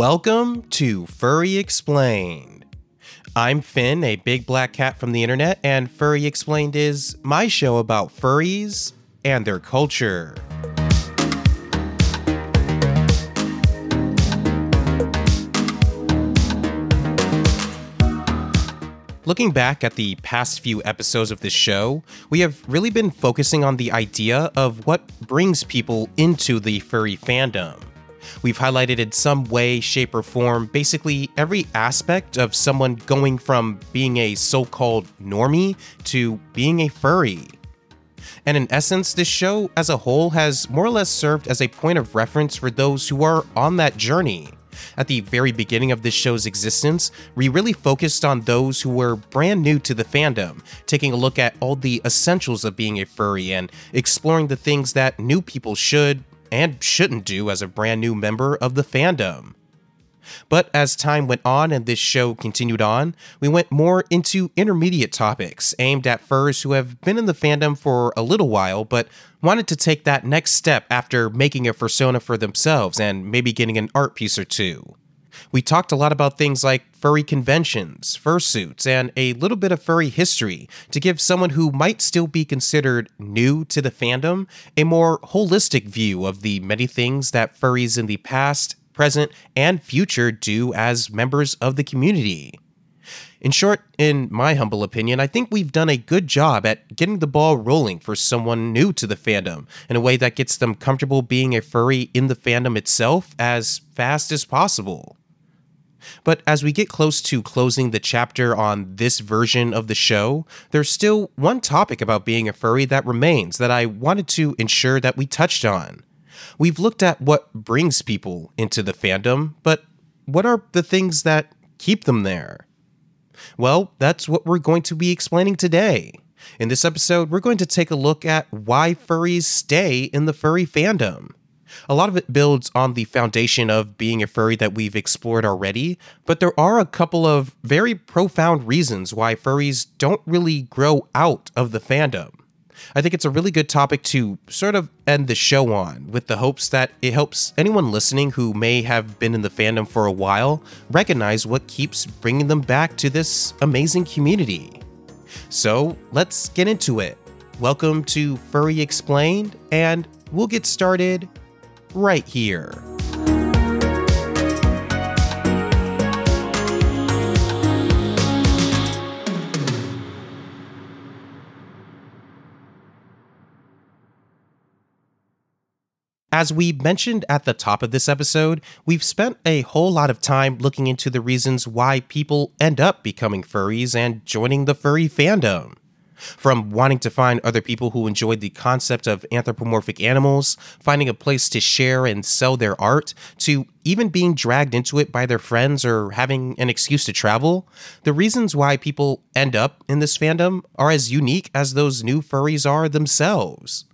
Welcome to Furry Explained. I'm Finn, a big black cat from the internet, and Furry Explained is my show about furries and their culture. Looking back at the past few episodes of this show, we have really been focusing on the idea of what brings people into the furry fandom. We've highlighted in some way, shape, or form basically every aspect of someone going from being a so called normie to being a furry. And in essence, this show as a whole has more or less served as a point of reference for those who are on that journey. At the very beginning of this show's existence, we really focused on those who were brand new to the fandom, taking a look at all the essentials of being a furry and exploring the things that new people should and shouldn't do as a brand new member of the fandom. But as time went on and this show continued on, we went more into intermediate topics aimed at furs who have been in the fandom for a little while but wanted to take that next step after making a persona for themselves and maybe getting an art piece or two. We talked a lot about things like furry conventions, fursuits, and a little bit of furry history to give someone who might still be considered new to the fandom a more holistic view of the many things that furries in the past, present, and future do as members of the community. In short, in my humble opinion, I think we've done a good job at getting the ball rolling for someone new to the fandom in a way that gets them comfortable being a furry in the fandom itself as fast as possible. But as we get close to closing the chapter on this version of the show, there's still one topic about being a furry that remains that I wanted to ensure that we touched on. We've looked at what brings people into the fandom, but what are the things that keep them there? Well, that's what we're going to be explaining today. In this episode, we're going to take a look at why furries stay in the furry fandom. A lot of it builds on the foundation of being a furry that we've explored already, but there are a couple of very profound reasons why furries don't really grow out of the fandom. I think it's a really good topic to sort of end the show on, with the hopes that it helps anyone listening who may have been in the fandom for a while recognize what keeps bringing them back to this amazing community. So let's get into it. Welcome to Furry Explained, and we'll get started right here. As we mentioned at the top of this episode, we've spent a whole lot of time looking into the reasons why people end up becoming furries and joining the furry fandom. From wanting to find other people who enjoyed the concept of anthropomorphic animals, finding a place to share and sell their art, to even being dragged into it by their friends or having an excuse to travel, the reasons why people end up in this fandom are as unique as those new furries are themselves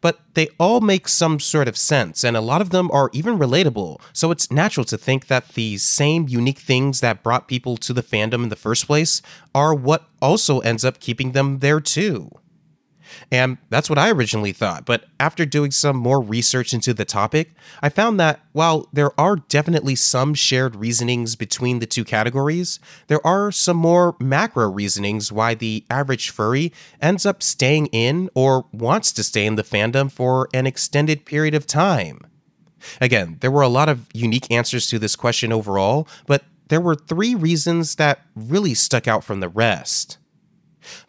but they all make some sort of sense, and a lot of them are even relatable, so it's natural to think that the same unique things that brought people to the fandom in the first place are what also ends up keeping them there too. And that's what I originally thought. But after doing some more research into the topic, I found that while there are definitely some shared reasonings between the two categories, there are some more macro reasonings why the average furry ends up staying in or wants to stay in the fandom for an extended period of time. Again, there were a lot of unique answers to this question overall, but there were three reasons that really stuck out from the rest.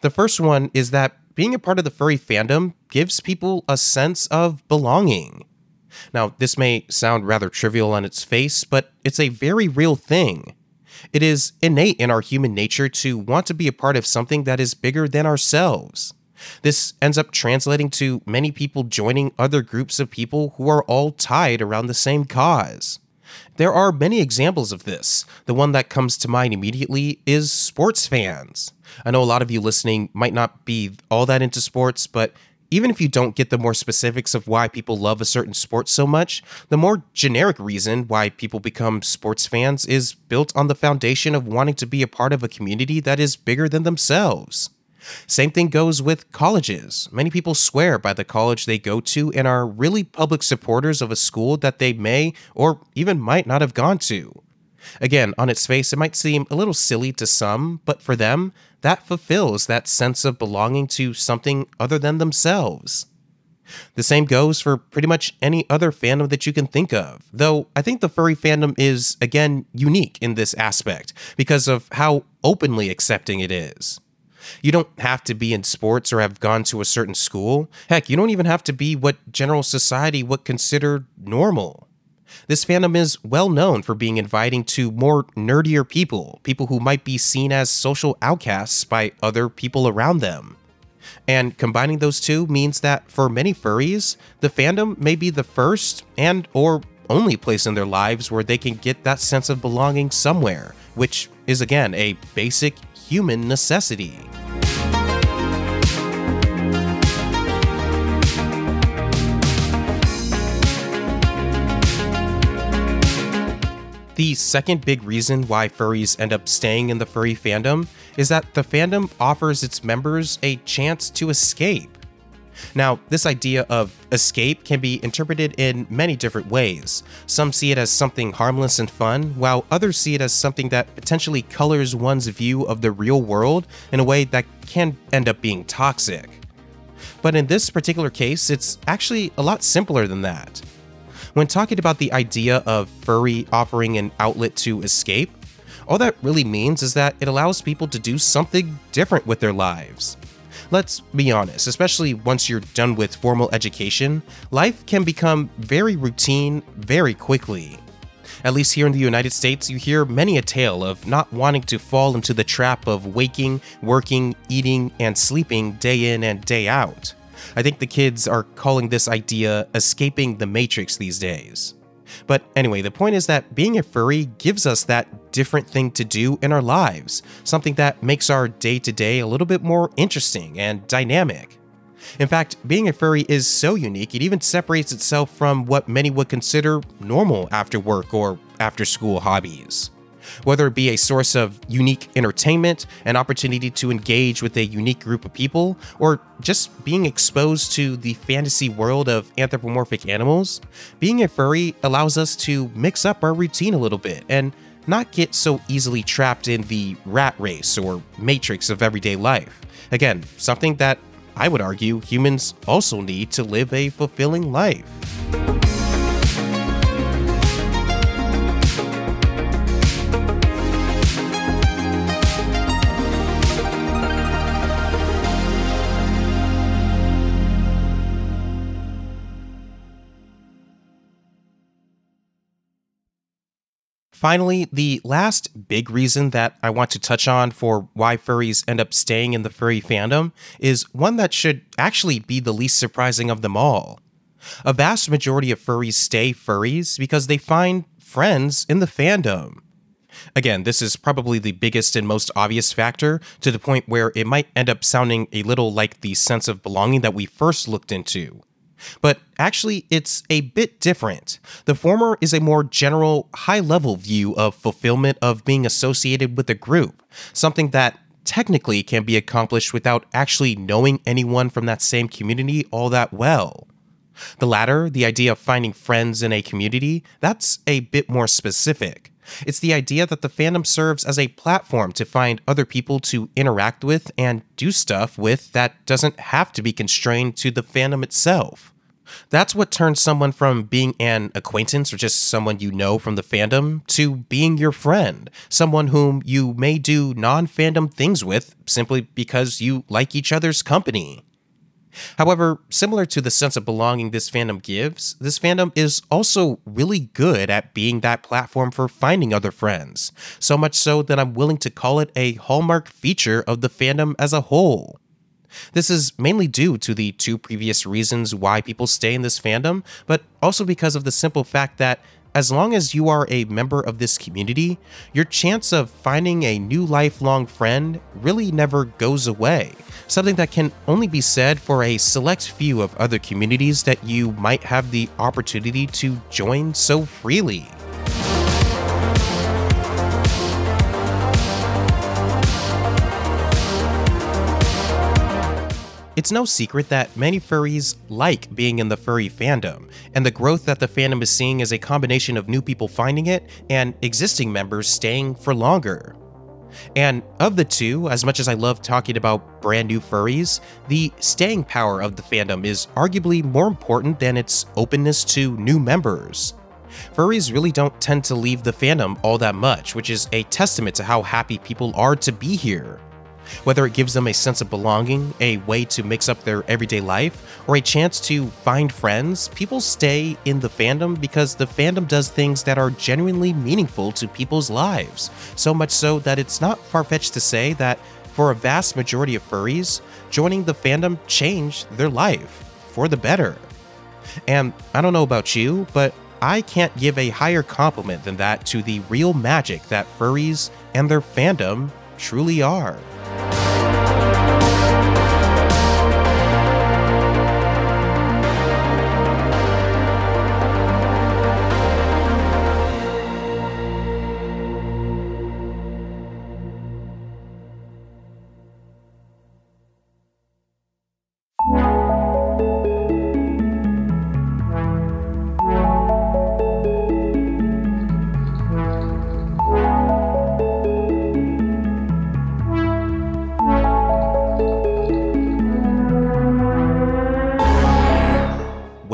The first one is that being a part of the furry fandom gives people a sense of belonging. Now, this may sound rather trivial on its face, but it's a very real thing. It is innate in our human nature to want to be a part of something that is bigger than ourselves. This ends up translating to many people joining other groups of people who are all tied around the same cause. There are many examples of this. The one that comes to mind immediately is sports fans. I know a lot of you listening might not be all that into sports, but even if you don't get the more specifics of why people love a certain sport so much, the more generic reason why people become sports fans is built on the foundation of wanting to be a part of a community that is bigger than themselves. Same thing goes with colleges. Many people swear by the college they go to and are really public supporters of a school that they may or even might not have gone to. Again, on its face, it might seem a little silly to some, but for them, that fulfills that sense of belonging to something other than themselves. The same goes for pretty much any other fandom that you can think of, though I think the furry fandom is, again, unique in this aspect because of how openly accepting it is. You don't have to be in sports or have gone to a certain school. Heck, you don't even have to be what general society would consider normal. This fandom is well known for being inviting to more nerdier people, people who might be seen as social outcasts by other people around them. And combining those two means that for many furries, the fandom may be the first and or only place in their lives where they can get that sense of belonging somewhere, which is again a basic human necessity. The second big reason why furries end up staying in the furry fandom is that the fandom offers its members a chance to escape. Now, this idea of escape can be interpreted in many different ways. Some see it as something harmless and fun, while others see it as something that potentially colors one's view of the real world in a way that can end up being toxic. But in this particular case, it's actually a lot simpler than that. When talking about the idea of furry offering an outlet to escape, all that really means is that it allows people to do something different with their lives. Let's be honest, especially once you're done with formal education, life can become very routine very quickly. At least here in the United States, you hear many a tale of not wanting to fall into the trap of waking, working, eating, and sleeping day in and day out. I think the kids are calling this idea escaping the matrix these days. But anyway, the point is that being a furry gives us that different thing to do in our lives, something that makes our day to day a little bit more interesting and dynamic. In fact, being a furry is so unique, it even separates itself from what many would consider normal after work or after school hobbies whether it be a source of unique entertainment, an opportunity to engage with a unique group of people, or just being exposed to the fantasy world of anthropomorphic animals, being a furry allows us to mix up our routine a little bit and not get so easily trapped in the rat race or matrix of everyday life. Again, something that I would argue humans also need to live a fulfilling life. Finally, the last big reason that I want to touch on for why furries end up staying in the furry fandom is one that should actually be the least surprising of them all. A vast majority of furries stay furries because they find friends in the fandom. Again, this is probably the biggest and most obvious factor to the point where it might end up sounding a little like the sense of belonging that we first looked into. But actually, it's a bit different. The former is a more general, high level view of fulfillment of being associated with a group, something that technically can be accomplished without actually knowing anyone from that same community all that well. The latter, the idea of finding friends in a community, that's a bit more specific. It's the idea that the fandom serves as a platform to find other people to interact with and do stuff with that doesn't have to be constrained to the fandom itself. That's what turns someone from being an acquaintance or just someone you know from the fandom to being your friend, someone whom you may do non fandom things with simply because you like each other's company. However, similar to the sense of belonging this fandom gives, this fandom is also really good at being that platform for finding other friends, so much so that I'm willing to call it a hallmark feature of the fandom as a whole. This is mainly due to the two previous reasons why people stay in this fandom, but also because of the simple fact that as long as you are a member of this community, your chance of finding a new lifelong friend really never goes away. Something that can only be said for a select few of other communities that you might have the opportunity to join so freely. It's no secret that many furries like being in the furry fandom, and the growth that the fandom is seeing is a combination of new people finding it and existing members staying for longer. And of the two, as much as I love talking about brand new furries, the staying power of the fandom is arguably more important than its openness to new members. Furries really don't tend to leave the fandom all that much, which is a testament to how happy people are to be here. Whether it gives them a sense of belonging, a way to mix up their everyday life, or a chance to find friends, people stay in the fandom because the fandom does things that are genuinely meaningful to people's lives. So much so that it's not far fetched to say that for a vast majority of furries, joining the fandom changed their life for the better. And I don't know about you, but I can't give a higher compliment than that to the real magic that furries and their fandom truly are.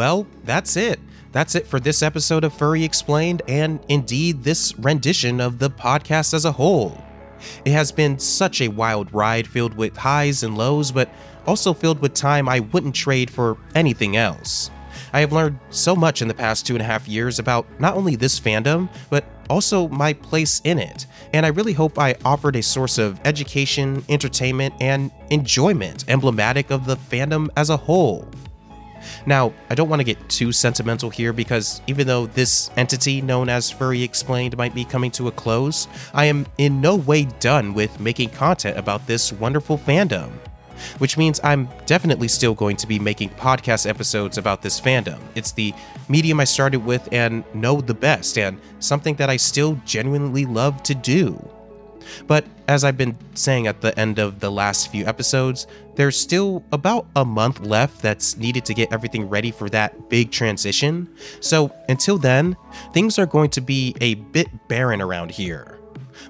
Well, that's it. That's it for this episode of Furry Explained, and indeed this rendition of the podcast as a whole. It has been such a wild ride filled with highs and lows, but also filled with time I wouldn't trade for anything else. I have learned so much in the past two and a half years about not only this fandom, but also my place in it, and I really hope I offered a source of education, entertainment, and enjoyment emblematic of the fandom as a whole. Now, I don't want to get too sentimental here because even though this entity known as Furry Explained might be coming to a close, I am in no way done with making content about this wonderful fandom. Which means I'm definitely still going to be making podcast episodes about this fandom. It's the medium I started with and know the best, and something that I still genuinely love to do. But as I've been saying at the end of the last few episodes, there's still about a month left that's needed to get everything ready for that big transition. So until then, things are going to be a bit barren around here.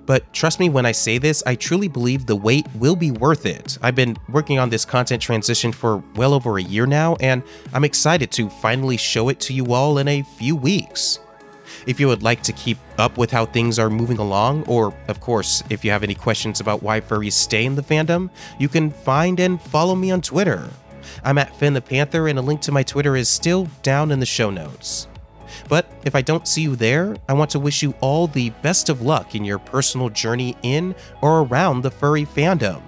But trust me when I say this, I truly believe the wait will be worth it. I've been working on this content transition for well over a year now, and I'm excited to finally show it to you all in a few weeks. If you would like to keep up with how things are moving along, or of course, if you have any questions about why furries stay in the fandom, you can find and follow me on Twitter. I'm at Finn the Panther, and a link to my Twitter is still down in the show notes. But if I don't see you there, I want to wish you all the best of luck in your personal journey in or around the furry fandom.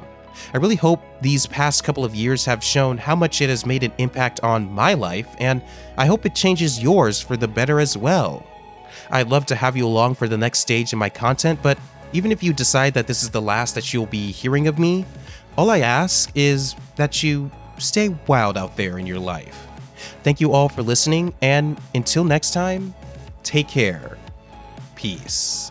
I really hope these past couple of years have shown how much it has made an impact on my life, and I hope it changes yours for the better as well. I'd love to have you along for the next stage in my content, but even if you decide that this is the last that you'll be hearing of me, all I ask is that you stay wild out there in your life. Thank you all for listening, and until next time, take care. Peace.